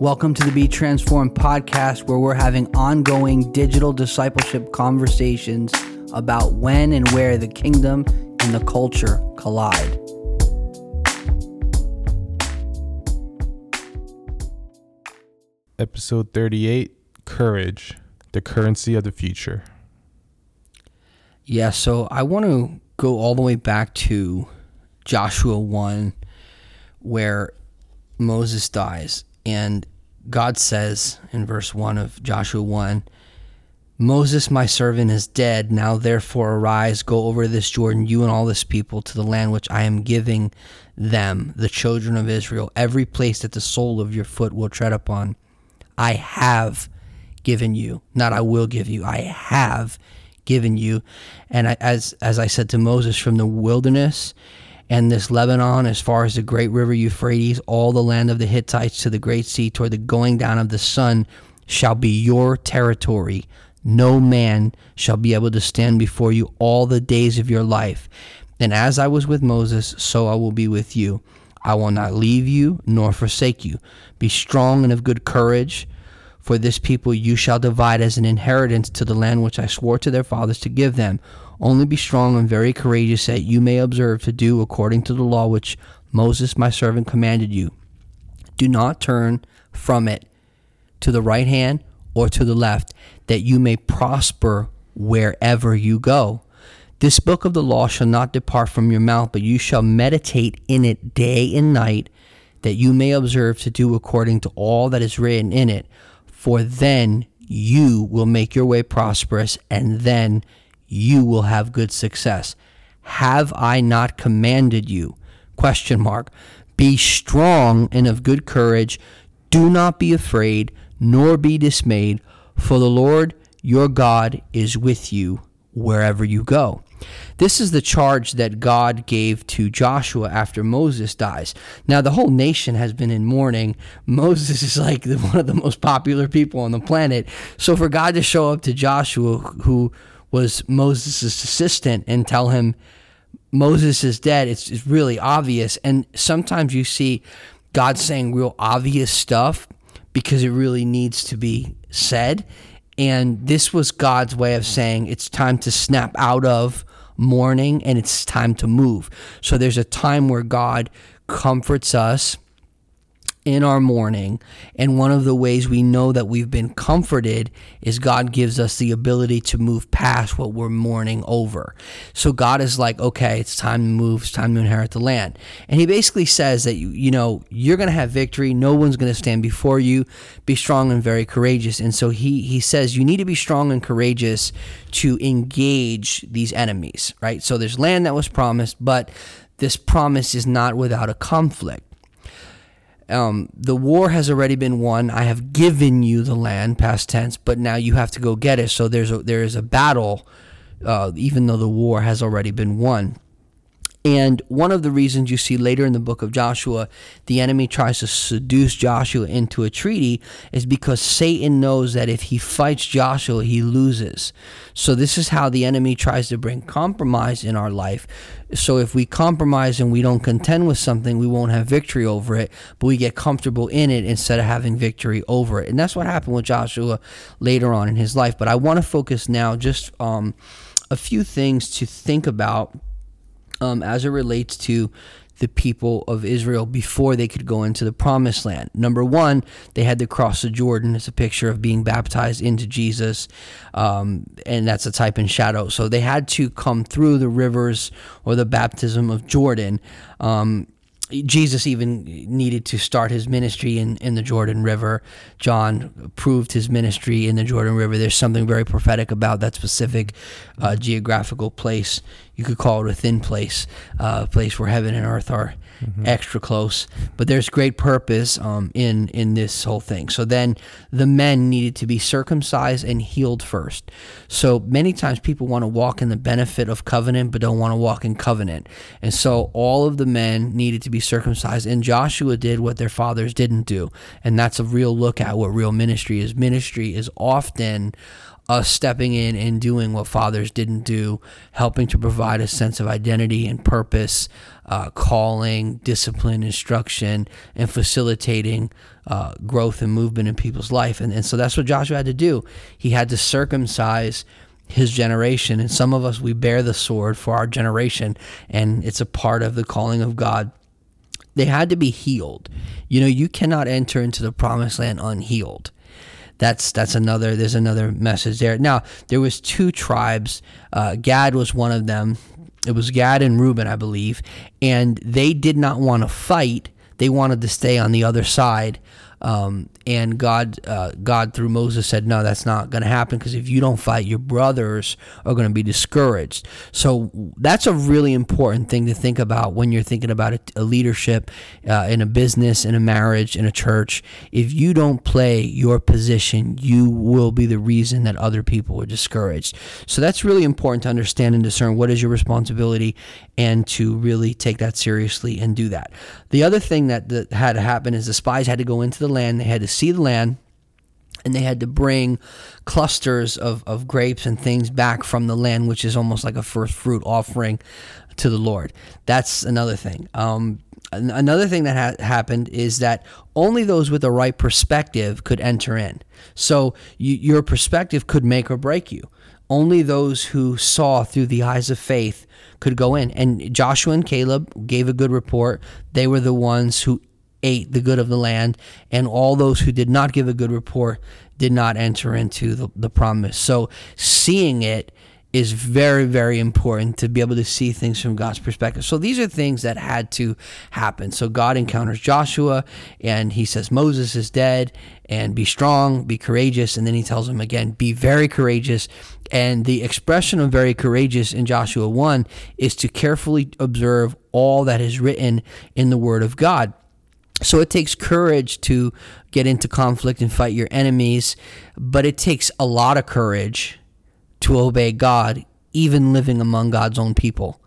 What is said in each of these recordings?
Welcome to the Be Transformed podcast, where we're having ongoing digital discipleship conversations about when and where the kingdom and the culture collide. Episode 38 Courage, the currency of the future. Yeah, so I want to go all the way back to Joshua 1, where Moses dies. And God says in verse 1 of Joshua 1 Moses, my servant, is dead. Now, therefore, arise, go over this Jordan, you and all this people, to the land which I am giving them, the children of Israel, every place that the sole of your foot will tread upon. I have given you, not I will give you, I have given you. And I, as, as I said to Moses, from the wilderness and this Lebanon, as far as the great river Euphrates, all the land of the Hittites to the great sea, toward the going down of the sun, shall be your territory. No man shall be able to stand before you all the days of your life. And as I was with Moses, so I will be with you. I will not leave you nor forsake you. Be strong and of good courage. For this people you shall divide as an inheritance to the land which I swore to their fathers to give them. Only be strong and very courageous, that you may observe to do according to the law which Moses my servant commanded you. Do not turn from it to the right hand or to the left, that you may prosper wherever you go. This book of the law shall not depart from your mouth, but you shall meditate in it day and night, that you may observe to do according to all that is written in it. For then you will make your way prosperous, and then you will have good success. Have I not commanded you? Question mark. Be strong and of good courage. Do not be afraid, nor be dismayed, for the Lord your God is with you wherever you go. This is the charge that God gave to Joshua after Moses dies. Now, the whole nation has been in mourning. Moses is like one of the most popular people on the planet. So, for God to show up to Joshua, who was Moses' assistant and tell him Moses is dead, it's, it's really obvious. And sometimes you see God saying real obvious stuff because it really needs to be said. And this was God's way of saying it's time to snap out of mourning and it's time to move. So there's a time where God comforts us in our mourning. And one of the ways we know that we've been comforted is God gives us the ability to move past what we're mourning over. So God is like, okay, it's time to move, it's time to inherit the land. And he basically says that, you, you know, you're going to have victory. No one's going to stand before you. Be strong and very courageous. And so he, he says you need to be strong and courageous to engage these enemies, right? So there's land that was promised, but this promise is not without a conflict um, the war has already been won. I have given you the land, past tense, but now you have to go get it. So there's a, there is a battle, uh, even though the war has already been won. And one of the reasons you see later in the book of Joshua, the enemy tries to seduce Joshua into a treaty is because Satan knows that if he fights Joshua, he loses. So, this is how the enemy tries to bring compromise in our life. So, if we compromise and we don't contend with something, we won't have victory over it, but we get comfortable in it instead of having victory over it. And that's what happened with Joshua later on in his life. But I want to focus now just um, a few things to think about um, as it relates to the people of Israel before they could go into the promised land. Number one, they had to cross the Jordan. It's a picture of being baptized into Jesus, um, and that's a type and shadow. So they had to come through the rivers or the baptism of Jordan. Um, Jesus even needed to start his ministry in, in the Jordan River. John proved his ministry in the Jordan River. There's something very prophetic about that specific uh, geographical place. You could call it a thin place, uh, a place where heaven and earth are mm-hmm. extra close. But there's great purpose um, in in this whole thing. So then the men needed to be circumcised and healed first. So many times people want to walk in the benefit of covenant, but don't want to walk in covenant. And so all of the men needed to be circumcised, and Joshua did what their fathers didn't do, and that's a real look at what real ministry is. Ministry is often us stepping in and doing what fathers didn't do, helping to provide a sense of identity and purpose, uh, calling, discipline, instruction, and facilitating uh, growth and movement in people's life. And, and so that's what Joshua had to do. He had to circumcise his generation. And some of us, we bear the sword for our generation, and it's a part of the calling of God. They had to be healed. You know, you cannot enter into the promised land unhealed that's that's another there's another message there now there was two tribes uh, gad was one of them it was gad and reuben i believe and they did not want to fight. They wanted to stay on the other side um, and God, uh, God through Moses said, "No, that's not going to happen because if you don't fight, your brothers are going to be discouraged." So that's a really important thing to think about when you're thinking about a, a leadership uh, in a business, in a marriage, in a church. If you don't play your position, you will be the reason that other people are discouraged. So that's really important to understand and discern what is your responsibility, and to really take that seriously and do that. The other thing that, that had to happen is the spies had to go into the land. They had to see the land and they had to bring clusters of, of grapes and things back from the land, which is almost like a first fruit offering to the Lord. That's another thing. Um, another thing that ha- happened is that only those with the right perspective could enter in. So you, your perspective could make or break you. Only those who saw through the eyes of faith could go in. And Joshua and Caleb gave a good report. They were the ones who ate the good of the land, and all those who did not give a good report did not enter into the, the promise. So seeing it is very, very important to be able to see things from God's perspective. So these are things that had to happen. So God encounters Joshua and he says, Moses is dead and be strong, be courageous. And then he tells him again, be very courageous. And the expression of very courageous in Joshua 1 is to carefully observe all that is written in the Word of God. So it takes courage to get into conflict and fight your enemies, but it takes a lot of courage to obey God, even living among God's own people.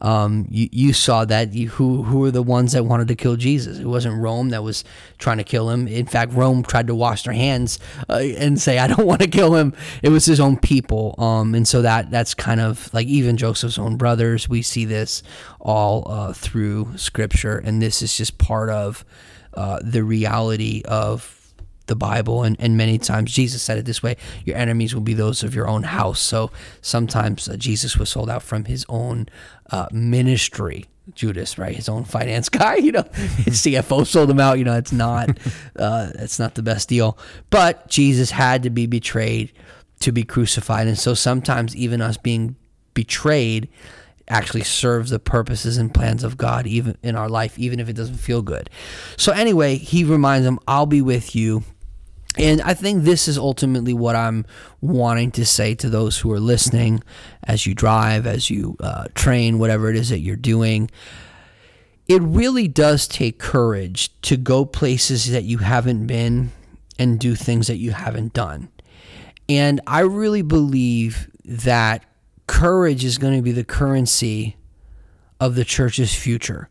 Um, you, you saw that you, who who were the ones that wanted to kill Jesus? It wasn't Rome that was trying to kill him. In fact, Rome tried to wash their hands uh, and say, "I don't want to kill him." It was his own people, um, and so that that's kind of like even Joseph's own brothers. We see this all uh, through Scripture, and this is just part of uh, the reality of the Bible, and, and many times Jesus said it this way your enemies will be those of your own house. So sometimes uh, Jesus was sold out from his own uh, ministry. Judas, right? His own finance guy, you know, his CFO sold him out. You know, it's not, uh, it's not the best deal. But Jesus had to be betrayed to be crucified, and so sometimes even us being betrayed actually serves the purposes and plans of God even in our life, even if it doesn't feel good. So anyway, he reminds them, "I'll be with you and I think this is ultimately what I'm wanting to say to those who are listening as you drive, as you uh, train, whatever it is that you're doing. It really does take courage to go places that you haven't been and do things that you haven't done. And I really believe that courage is going to be the currency of the church's future.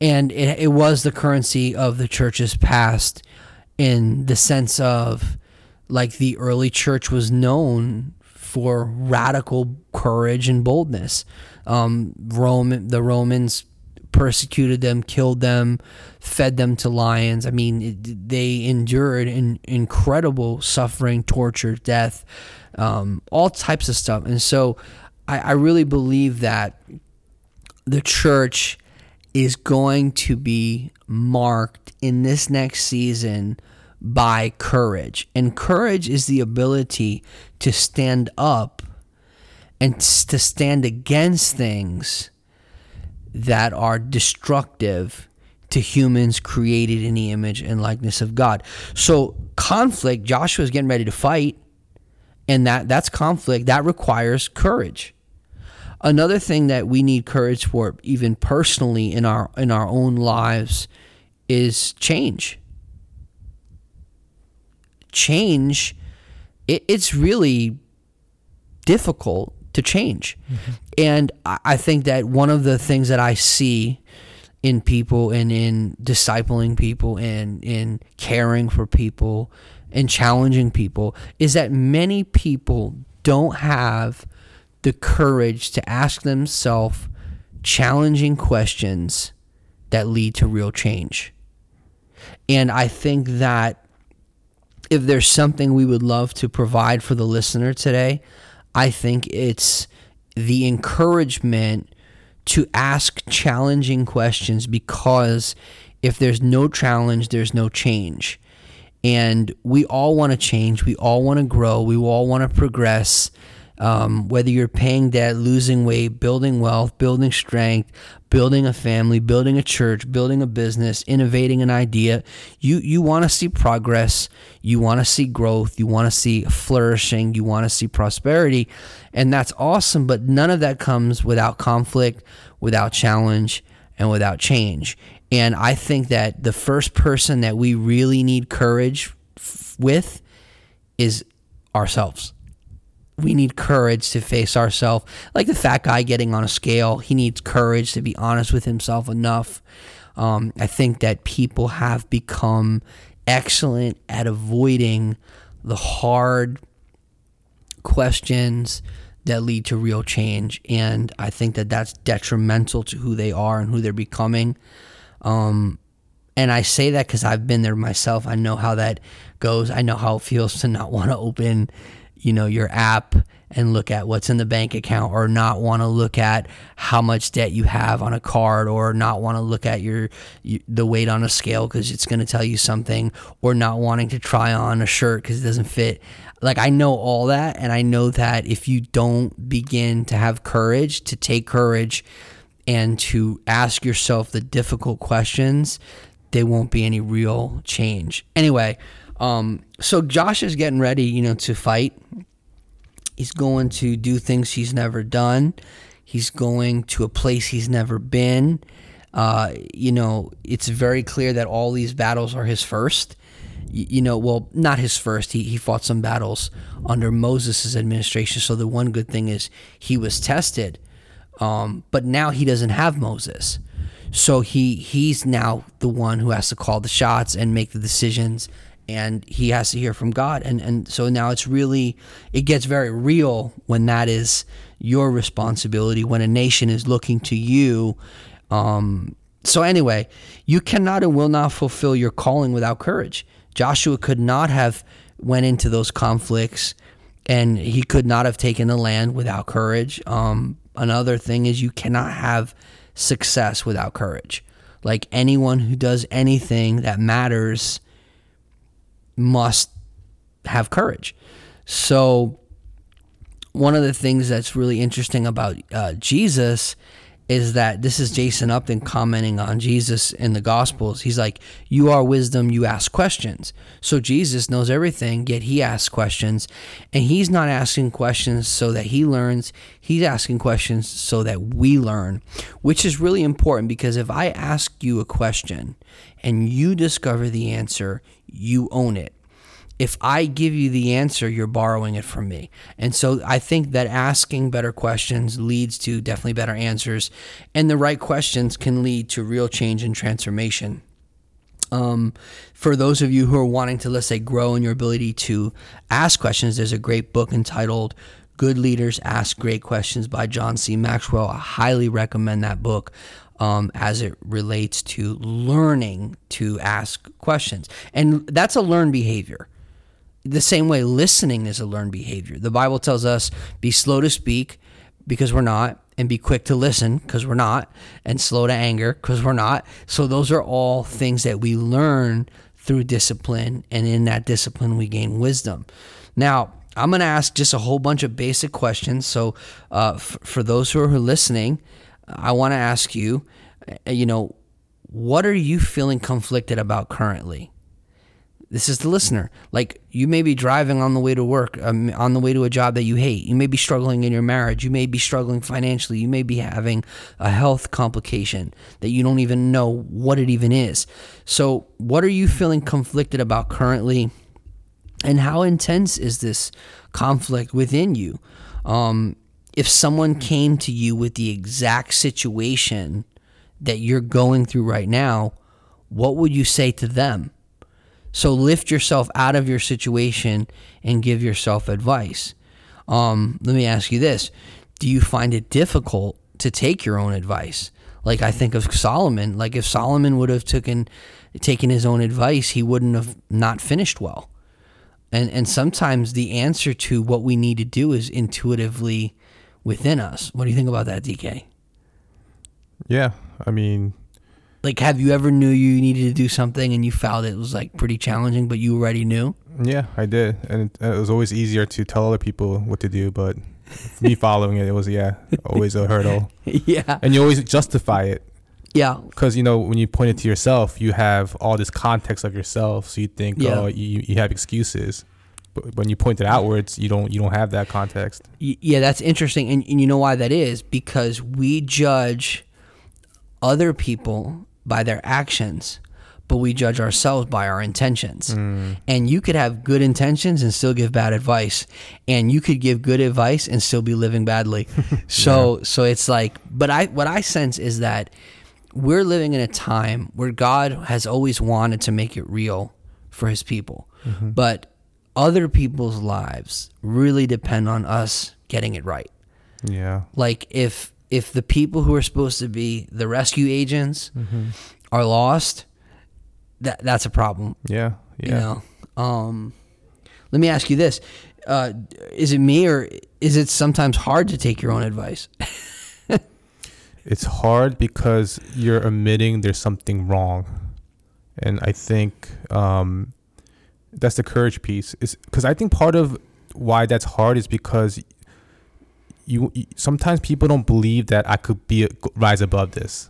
And it, it was the currency of the church's past in the sense of like the early church was known for radical courage and boldness. Um, Rome, the Romans persecuted them, killed them, fed them to lions. I mean, it, they endured in, incredible suffering, torture, death, um, all types of stuff. And so I, I really believe that the church is going to be marked in this next season by courage. And courage is the ability to stand up and to stand against things that are destructive to humans created in the image and likeness of God. So conflict, Joshua is getting ready to fight, and that that's conflict that requires courage. Another thing that we need courage for, even personally in our in our own lives, is change change, it, it's really difficult to change. Mm-hmm. And I, I think that one of the things that I see in people and in discipling people and in caring for people and challenging people is that many people don't have the courage to ask themselves challenging questions that lead to real change. And I think that if there's something we would love to provide for the listener today, I think it's the encouragement to ask challenging questions because if there's no challenge, there's no change. And we all want to change. We all want to grow. We all want to progress. Um, whether you're paying debt, losing weight, building wealth, building strength, building a family, building a church, building a business, innovating an idea, you you want to see progress, you want to see growth, you want to see flourishing, you want to see prosperity, and that's awesome. But none of that comes without conflict, without challenge, and without change. And I think that the first person that we really need courage f- with is ourselves we need courage to face ourselves. Like the fat guy getting on a scale, he needs courage to be honest with himself enough. Um, I think that people have become excellent at avoiding the hard questions that lead to real change. And I think that that's detrimental to who they are and who they're becoming. Um, and I say that because I've been there myself. I know how that goes. I know how it feels to not want to open you know your app and look at what's in the bank account or not want to look at how much debt you have on a card or not want to look at your, the weight on a scale cuz it's going to tell you something or not wanting to try on a shirt cuz it doesn't fit. Like I know all that and I know that if you don't begin to have courage to take courage and to ask yourself the difficult questions there won't be any real change. Anyway um, so Josh is getting ready, you know, to fight. He's going to do things he's never done. He's going to a place he's never been. Uh, you know, it's very clear that all these battles are his first. You, you know, well, not his first. He, he fought some battles under Moses' administration. So the one good thing is he was tested. Um, but now he doesn't have Moses. So he he's now the one who has to call the shots and make the decisions and he has to hear from God. And and so now it's really it gets very real when that is your responsibility when a nation is looking to you. Um, so anyway, you cannot and will not fulfill your calling without courage. Joshua could not have went into those conflicts, and he could not have taken the land without courage. Um, another thing is you cannot have success without courage. Like anyone who does anything that matters must have courage. So, one of the things that's really interesting about uh, Jesus is that this is Jason Upton commenting on Jesus in the Gospels. He's like, You are wisdom, you ask questions. So Jesus knows everything, yet he asks questions. And he's not asking questions so that he learns, he's asking questions so that we learn, which is really important because if I ask you a question and you discover the answer, you own it if I give you the answer, you're borrowing it from me. And so I think that asking better questions leads to definitely better answers, and the right questions can lead to real change and transformation. Um, for those of you who are wanting to, let's say, grow in your ability to ask questions, there's a great book entitled Good Leaders Ask Great Questions by John C. Maxwell. I highly recommend that book. Um, as it relates to learning to ask questions. And that's a learned behavior the same way listening is a learned behavior. The Bible tells us be slow to speak because we're not, and be quick to listen because we're not, and slow to anger because we're not. So those are all things that we learn through discipline, and in that discipline, we gain wisdom. Now, I'm going to ask just a whole bunch of basic questions. So, uh, f- for those who are listening, I want to ask you, uh, you know, what are you feeling conflicted about currently? This is the listener. Like you may be driving on the way to work, um, on the way to a job that you hate. You may be struggling in your marriage. You may be struggling financially. You may be having a health complication that you don't even know what it even is. So, what are you feeling conflicted about currently? And how intense is this conflict within you? Um, if someone came to you with the exact situation that you're going through right now, what would you say to them? So lift yourself out of your situation and give yourself advice. Um, let me ask you this: Do you find it difficult to take your own advice? Like I think of Solomon. Like if Solomon would have taken taken his own advice, he wouldn't have not finished well. And and sometimes the answer to what we need to do is intuitively within us. What do you think about that, DK? Yeah, I mean, Like, have you ever knew you needed to do something and you felt it was like pretty challenging, but you already knew? yeah, I did, and it, it was always easier to tell other people what to do, but me following it, it was yeah, always a hurdle, yeah, and you always justify it yeah, because you know when you point it to yourself, you have all this context of yourself, so you think Yeah. oh you you have excuses, when you point it outwards, you don't you don't have that context. Yeah. That's interesting, and, and you know why that is because we judge other people by their actions, but we judge ourselves by our intentions. Mm. And you could have good intentions and still give bad advice, and you could give good advice and still be living badly. so, so it's like, but I what I sense is that we're living in a time where God has always wanted to make it real for His people, mm-hmm. but other people's lives really depend on us getting it right. Yeah, like if if the people who are supposed to be the rescue agents are lost that that's a problem. Yeah, yeah. you know? Um let me ask you this. Uh is it me or is it sometimes hard to take your own advice? It's hard because you're admitting there's something wrong, and I think um, that's the courage piece. Is because I think part of why that's hard is because you, you sometimes people don't believe that I could be rise above this.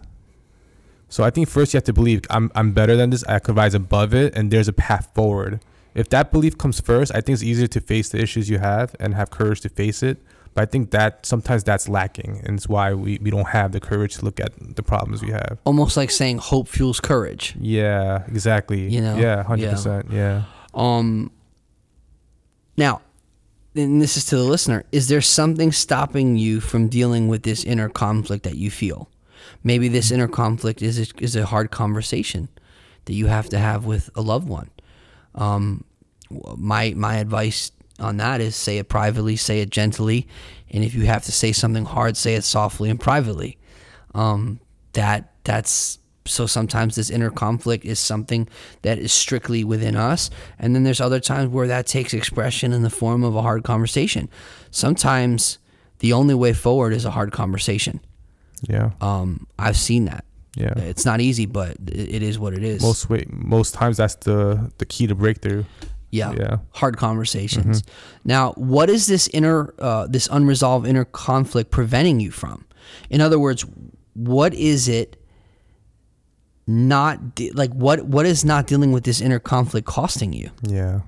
So I think first you have to believe I'm I'm better than this. I could rise above it, and there's a path forward. If that belief comes first, I think it's easier to face the issues you have and have courage to face it. But I think that sometimes that's lacking, and it's why we, we don't have the courage to look at the problems we have. almost like saying hope fuels courage Yeah, exactly. You know? yeah, hundred Yeah. percent. Yeah. Um, now, and this is to the listener: Is there something stopping you from dealing with this inner conflict that you feel? Maybe this inner conflict is a, is a hard conversation that you have to have with a loved one. Um, my my advice on that is say it privately, say it gently, and if you have to say something hard, say it softly and privately. Um, that that's so sometimes this inner conflict is something that is strictly within us, and then there's other times where that takes expression in the form of a hard conversation. Sometimes the only way forward is a hard conversation. Yeah. Um, I've seen that. Yeah. It's not easy, but it is what it is. Most way, most times that's the the key to breakthrough. yeah. Yeah. hard conversations. Now, what is this inner, uh, this unresolved inner conflict preventing you from? In other words, what is it not de- like what what is not dealing with this inner conflict costing you? Yeah.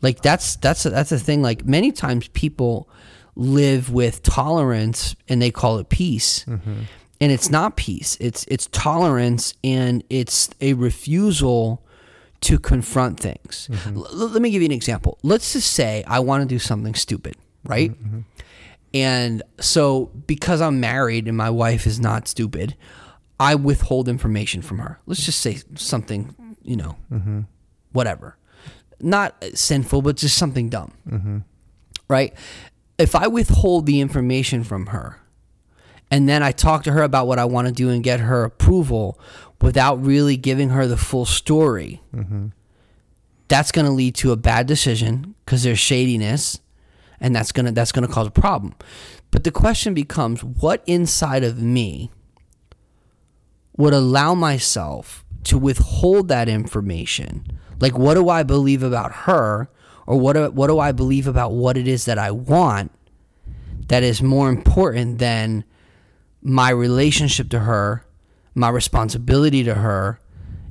Like that's that's a, that's a thing. Like many times people live with tolerance and they call it peace. Mm-hmm. And it's not peace. It's it's tolerance and it's a refusal to confront things. Mm-hmm. L- l- let me give you an example. Let's just say I want to do something stupid, right? Mm-hmm. And so because I'm married and my wife is not stupid, I withhold information from her. Let's just say something, you know, mm-hmm. whatever. Not uh, sinful, but just something dumb. Mm-hmm. Right? If I withhold the information from her and then I talk to her about what I want to do and get her approval without really giving her the full story, mm-hmm. that's going to lead to a bad decision because there's shadiness and that's going to that's going to cause a problem. But the question becomes what inside of me would allow myself to withhold that information? Like what do I believe about her or what do, what do I believe about what it is that I want that is more important than my relationship to her, my responsibility to her,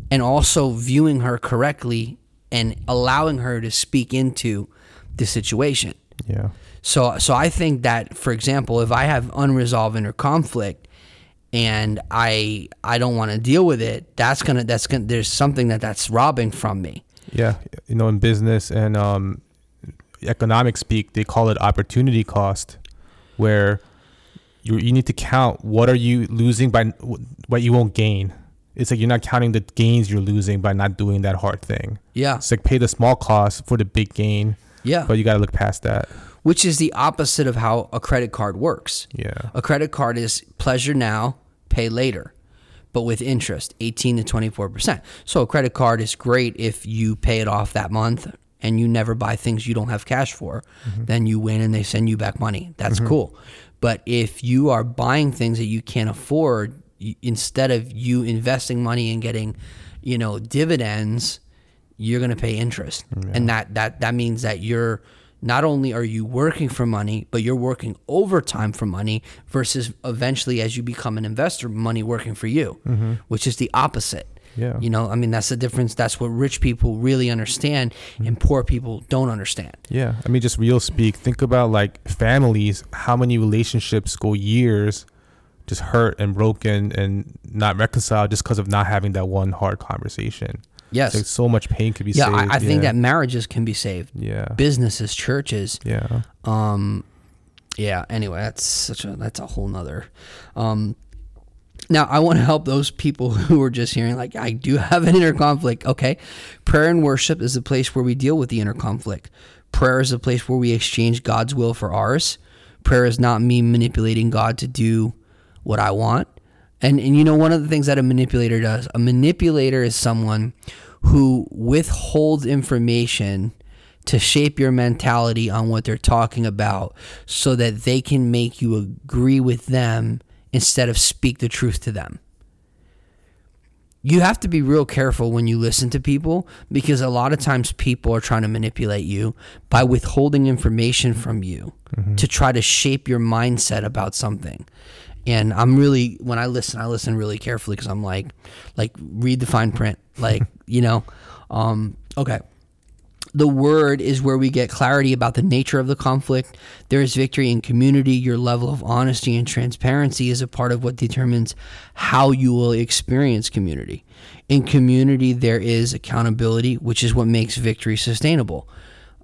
and also viewing her correctly and allowing her to speak into the situation. Yeah. So so I think that for example, if I have unresolved inner conflict and I I don't want to deal with it, that's to that's to there's something that that's robbing from me. Yeah. You know, in business and um, economic speak, they call it opportunity cost, where you you need to count what are you losing by what you won't gain. it's like you're not counting the gains you're losing by not doing that hard thing. Yeah. It's like pay the small cost for the big gain, Yeah. but you got to look past that. Which is the opposite of how a credit card works. Yeah. A credit card is pleasure now, pay later, but with interest, 18 to 24%. So a credit card is great if you pay it off that month and you never buy things you don't have cash for. Mm-hmm. Then you win and they send you back money. That's mm-hmm. cool. But if you are buying things that you can't afford, instead of you investing money and getting, you know, dividends, you're going to pay interest. And that, that, that means that you're not only are you working for money, but you're working overtime for money versus eventually as you become an investor, money working for you, mm-hmm. which is the opposite. Yeah. You know, I mean, that's the difference. That's what rich people really understand mm-hmm. and poor people don't understand. Yeah. I mean, just real speak. Think about like families, how many relationships go years just hurt and broken and not reconciled just because of not having that one hard conversation. Yes. Like so much pain could be yeah, saved. I, I think yeah. that marriages can be saved. Yeah. Businesses, churches. Yeah. Um, yeah. Anyway, that's such a that's a whole nother. Um, now I want to help those people who are just hearing like I do have an inner conflict. Okay, prayer and worship is the place where we deal with the inner conflict. Prayer is the place where we exchange God's will for ours. Prayer is not me manipulating God to do what I want. And and you know one of the things that a manipulator does, a manipulator is someone who withholds information to shape your mentality on what they're talking about so that they can make you agree with them instead of speak the truth to them. You have to be real careful when you listen to people because a lot of times people are trying to manipulate you by withholding information from you mm-hmm. to try to shape your mindset about something. And I'm really when I listen, I listen really carefully because I'm like, like read the fine print, like you know, um, okay. The word is where we get clarity about the nature of the conflict. There is victory in community. Your level of honesty and transparency is a part of what determines how you will experience community. In community, there is accountability, which is what makes victory sustainable.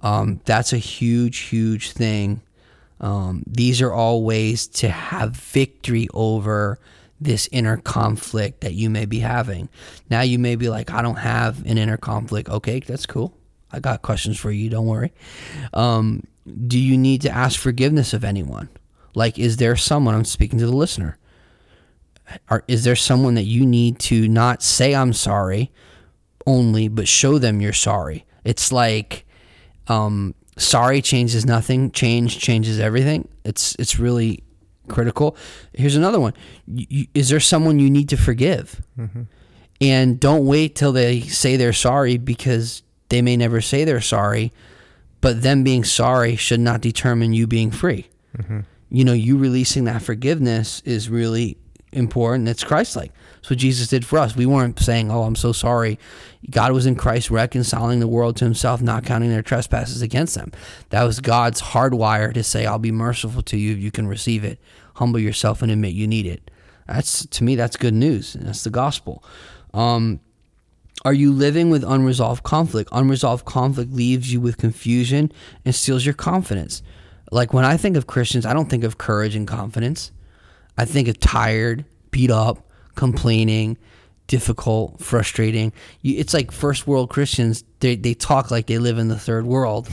Um, that's a huge, huge thing. Um, these are all ways to have victory over this inner conflict that you may be having. Now you may be like, I don't have an inner conflict. Okay, that's cool. I got questions for you. Don't worry. Um, do you need to ask forgiveness of anyone? Like, is there someone? I'm speaking to the listener. Are, is there someone that you need to not say I'm sorry only, but show them you're sorry? It's like, um, sorry changes nothing. Change changes everything. It's it's really critical. Here's another one. You, is there someone you need to forgive? Mm-hmm. And don't wait till they say they're sorry because they may never say they're sorry. But them being sorry should not determine you being free. Mm-hmm. You know, you releasing that forgiveness is really important. It's Christ-like. That's what Jesus did for us. We weren't saying, "Oh, I'm so sorry." God was in Christ reconciling the world to Himself, not counting their trespasses against them. That was God's hardwire to say, "I'll be merciful to you if you can receive it. Humble yourself and admit you need it." That's to me, that's good news. That's the gospel. Um, are you living with unresolved conflict? Unresolved conflict leaves you with confusion and steals your confidence. Like when I think of Christians, I don't think of courage and confidence. I think of tired, beat up, complaining, difficult, frustrating. You, it's like first world Christians, they, they talk like they live in the third world.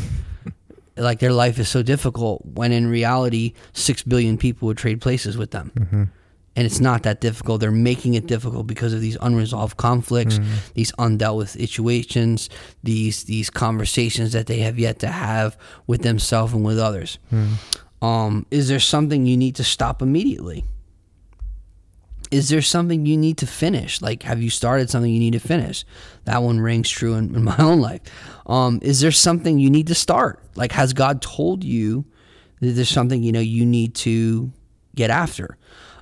like their life is so difficult when in reality, six billion people would trade places with them mm-hmm. and it's not that difficult. They're making it difficult because of these unresolved conflicts, mm-hmm. these undealt with situations, these these conversations that they have yet to have with themselves and with others. Mm-hmm. Um, is there something you need to stop immediately? Is there something you need to finish? Like, have you started something you need to finish? That one rings true in, in my own life. Um, is there something you need to start? Like, has God told you that there's something you know you need to get after?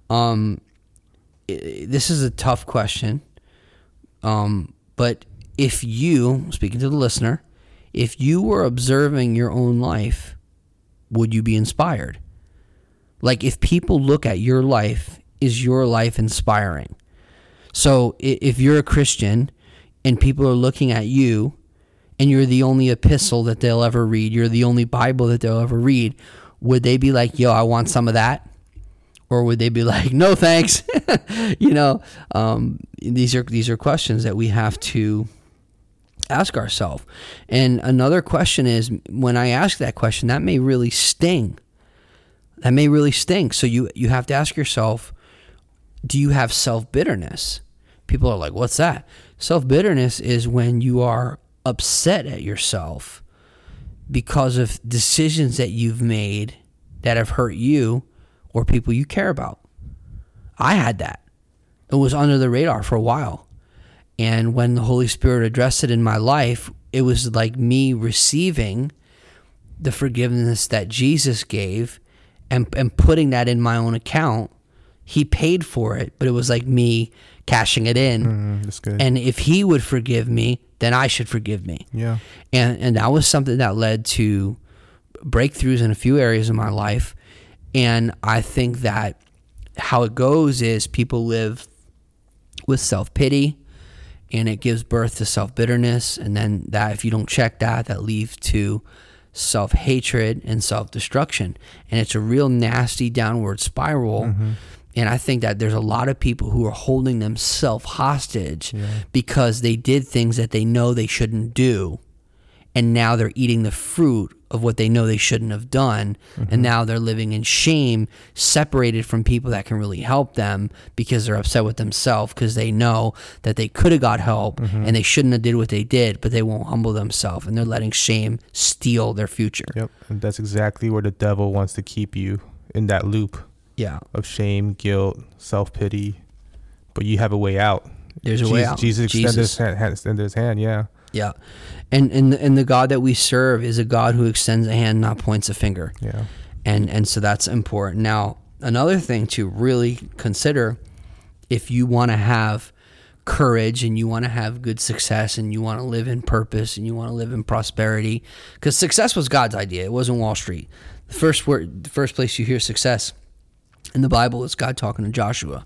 Um, this is a tough question. Um, but if you, speaking to the listener, if you were observing your own life, would you be inspired? Like, if people look at your life, is your life inspiring? So, if you're a Christian and people are looking at you and you're the only epistle that they'll ever read, you're the only Bible that they'll ever read, would they be like, yo, I want some of that? or would they be like, "No, thanks"? you know, um, these are these are questions that we have to ask ourselves. And another question is, when I ask that question, that may really sting. That may really sting. So you you have to ask yourself, do you have self bitterness? People are like, "What's that?" Self bitterness is when you are upset at yourself because of decisions that you've made that have hurt you or people you care about. I had that. It was under the radar for a while. And when the Holy Spirit addressed it in my life, it was like me receiving the forgiveness that Jesus gave and, and putting that in my own account. He paid for it, but it was like me cashing it in. Mm, that's good. And if he would forgive me, then I should forgive me. yeah. And and that was something that led to breakthroughs in a few areas of my life. And I think that how it goes is people live with self pity and it gives birth to self bitterness. And then that if you don't check that, that leads to self hatred and self destruction. And it's a real nasty downward spiral. And I think that there's a lot of people who are holding themselves hostage because they did things that they know they shouldn't do. And now they're eating the fruit of what they know they shouldn't have done. And mm-hmm. now they're living in shame, separated from people that can really help them because they're upset with themselves because they know that they could have got help mm-hmm. and they shouldn't have did what they did, but they won't humble themselves and they're letting shame steal their future. Yep. And that's exactly where the devil wants to keep you in that loop Yeah. of shame, guilt, self pity. But you have a way out. There's a Jesus, way out. Jesus extended Jesus. his hand, extended his hand. Yeah. Yeah. And and and the God that we serve is a God who extends a hand, not points a finger. Yeah. And and so that's important. Now, another thing to really consider if you want to have courage and you want to have good success and you want to live in purpose and you want to live in prosperity cuz success was God's idea. It wasn't Wall Street. The first word the first place you hear success in the Bible it's God talking to Joshua.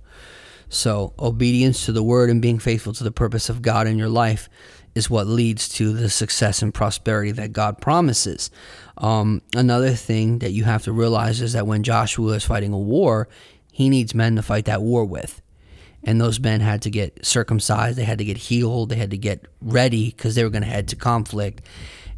So, obedience to the word and being faithful to the purpose of God in your life is what leads to the success and prosperity that God promises. Um, another thing that you have to realize is that when Joshua is fighting a war, he needs men to fight that war with. And those men had to get circumcised, they had to get healed, they had to get ready because they were going to head to conflict.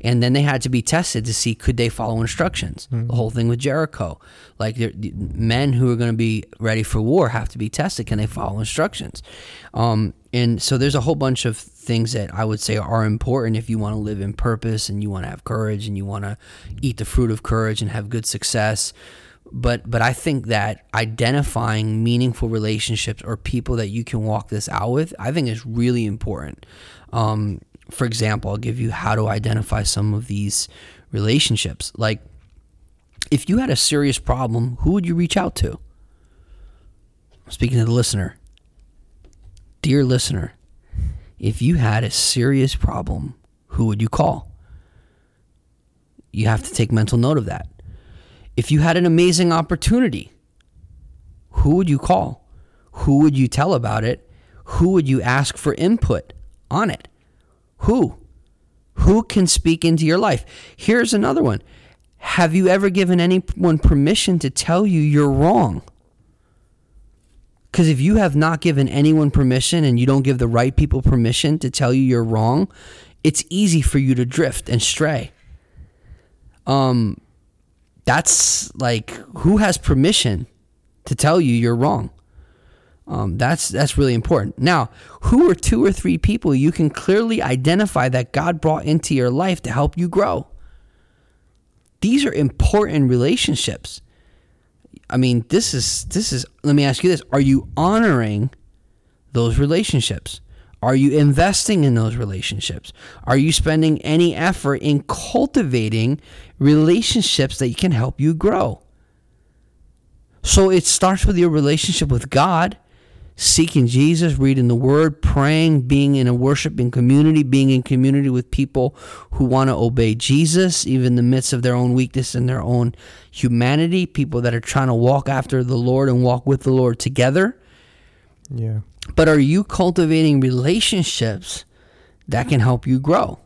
And then they had to be tested to see could they follow instructions. The whole thing with Jericho, like the men who are going to be ready for war have to be tested. Can they follow instructions? Um, and so there's a whole bunch of things that I would say are important if you want to live in purpose and you want to have courage and you want to eat the fruit of courage and have good success. But but I think that identifying meaningful relationships or people that you can walk this out with, I think is really important. Um, for example, I'll give you how to identify some of these relationships. Like, if you had a serious problem, who would you reach out to? Speaking to the listener. Dear listener, if you had a serious problem, who would you call? You have to take mental note of that. If you had an amazing opportunity, who would you call? Who would you tell about it? Who would you ask for input on it? Who? Who can speak into your life? Here's another one. Have you ever given anyone permission to tell you you're wrong? Because if you have not given anyone permission and you don't give the right people permission to tell you you're wrong, it's easy for you to drift and stray. Um, that's like who has permission to tell you you're wrong. Um, that's that's really important. Now, who are two or three people you can clearly identify that God brought into your life to help you grow? These are important relationships. I mean, this is this is. Let me ask you this: Are you honoring those relationships? Are you investing in those relationships? Are you spending any effort in cultivating relationships that can help you grow? So it starts with your relationship with God, seeking Jesus, reading the word, praying, being in a worshiping community, being in community with people who want to obey Jesus, even in the midst of their own weakness and their own humanity, people that are trying to walk after the Lord and walk with the Lord together. Yeah. But are you cultivating relationships that can help you grow?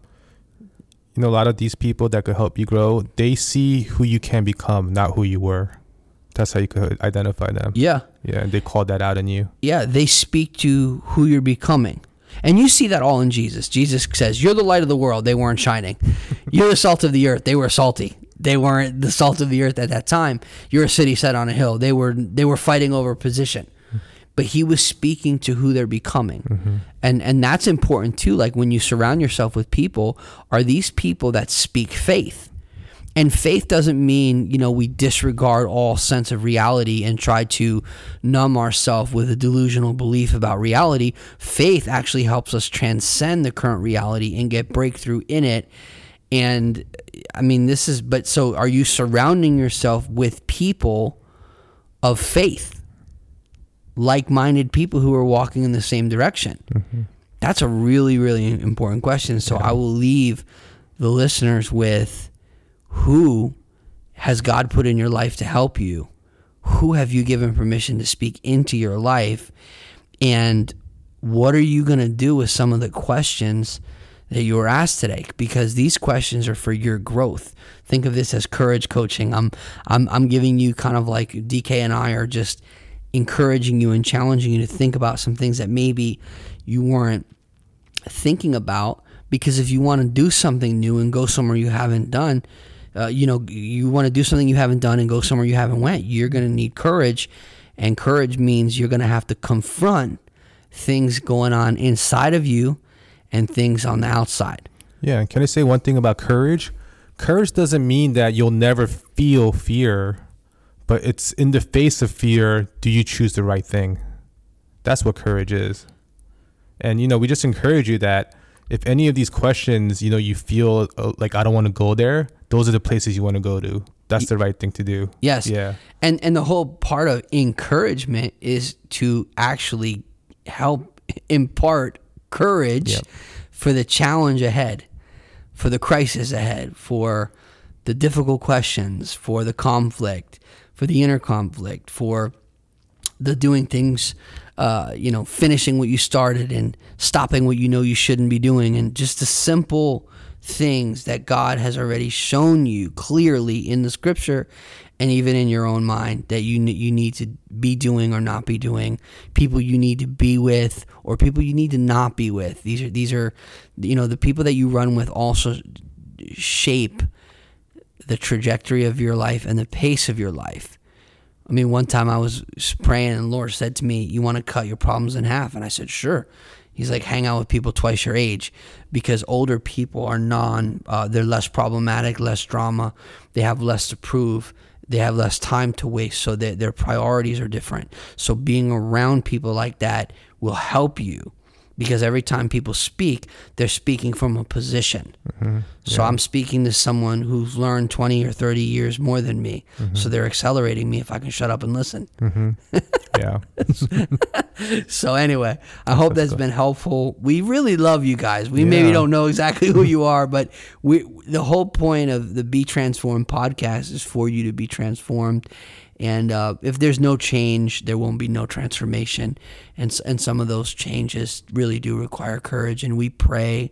You know, a lot of these people that could help you grow, they see who you can become, not who you were. That's how you could identify them. Yeah. Yeah, and they called that out in you. Yeah, they speak to who you're becoming. And you see that all in Jesus. Jesus says, You're the light of the world. They weren't shining. You're the salt of the earth. They were salty. They weren't the salt of the earth at that time. You're a city set on a hill. They were they were fighting over position. But he was speaking to who they're becoming. Mm-hmm. And and that's important too. Like when you surround yourself with people, are these people that speak faith? And faith doesn't mean, you know, we disregard all sense of reality and try to numb ourselves with a delusional belief about reality. Faith actually helps us transcend the current reality and get breakthrough in it. And I mean, this is, but so are you surrounding yourself with people of faith, like minded people who are walking in the same direction? Mm-hmm. That's a really, really important question. So I will leave the listeners with who has God put in your life to help you? Who have you given permission to speak into your life? And what are you going to do with some of the questions that you were asked today? Because these questions are for your growth. Think of this as courage coaching. I'm I'm I'm giving you kind of like DK and I are just encouraging you and challenging you to think about some things that maybe you weren't thinking about because if you want to do something new and go somewhere you haven't done uh, you know you want to do something you haven't done and go somewhere you haven't went you're going to need courage and courage means you're going to have to confront things going on inside of you and things on the outside Yeah, and can I say one thing about courage? Courage doesn't mean that you'll never feel fear, but it's in the face of fear, do you choose the right thing? That's what courage is. And you know, we just encourage you that if any of these questions, you know, you feel uh, like I don't want to go there, those are the places you want to go to. That's the right thing to do. yes Yeah. and and the whole part of encouragement is to actually help impart courage Yep. for the challenge ahead for the crisis ahead for the difficult questions for the conflict for the inner conflict for the doing things uh, you know finishing what you started and stopping what you know you shouldn't be doing and just the simple things that god has already shown you clearly in the scripture and even in your own mind that you you need to be doing or not be doing people you need to be with or people you need to not be with. These are these are you know the people that you run with also shape the trajectory of your life and the pace of your life I mean, one time I was praying and the Lord said to me, You want to cut your problems in half? And I said, Sure. He's like, Hang out with people twice your age because older people are non, uh, they're less problematic, less drama. They have less to prove. They have less time to waste. So their, their priorities are different. So being around people like that will help you because every time people speak, they're speaking from a position. Mm-hmm. So I'm speaking to someone who's learned 20 or 30 years more than me. Mm-hmm. So they're accelerating me if I can shut up and listen. Mm-hmm. Yeah. So anyway, I hope that's good. been helpful. We really love you guys. We maybe don't know exactly who you are, but we the whole point of the Be Transformed podcast is for you to be transformed. And uh, if there's no change, there won't be no transformation. And and some of those changes really do require courage. And we pray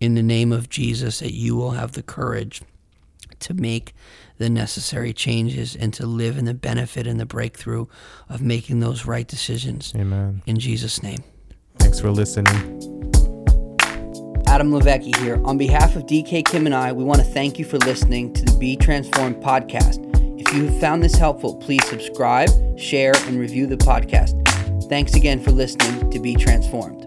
in the name of Jesus that you will have the courage to make the necessary changes and to live in the benefit and the breakthrough of making those right decisions. Amen. In Jesus' name. Thanks for listening. Adam LiVecchi here. On behalf of DK Kim and I, we want to thank you for listening to the Be Transformed podcast. If you have found this helpful, please subscribe, share, and review the podcast. Thanks again for listening to Be Transformed.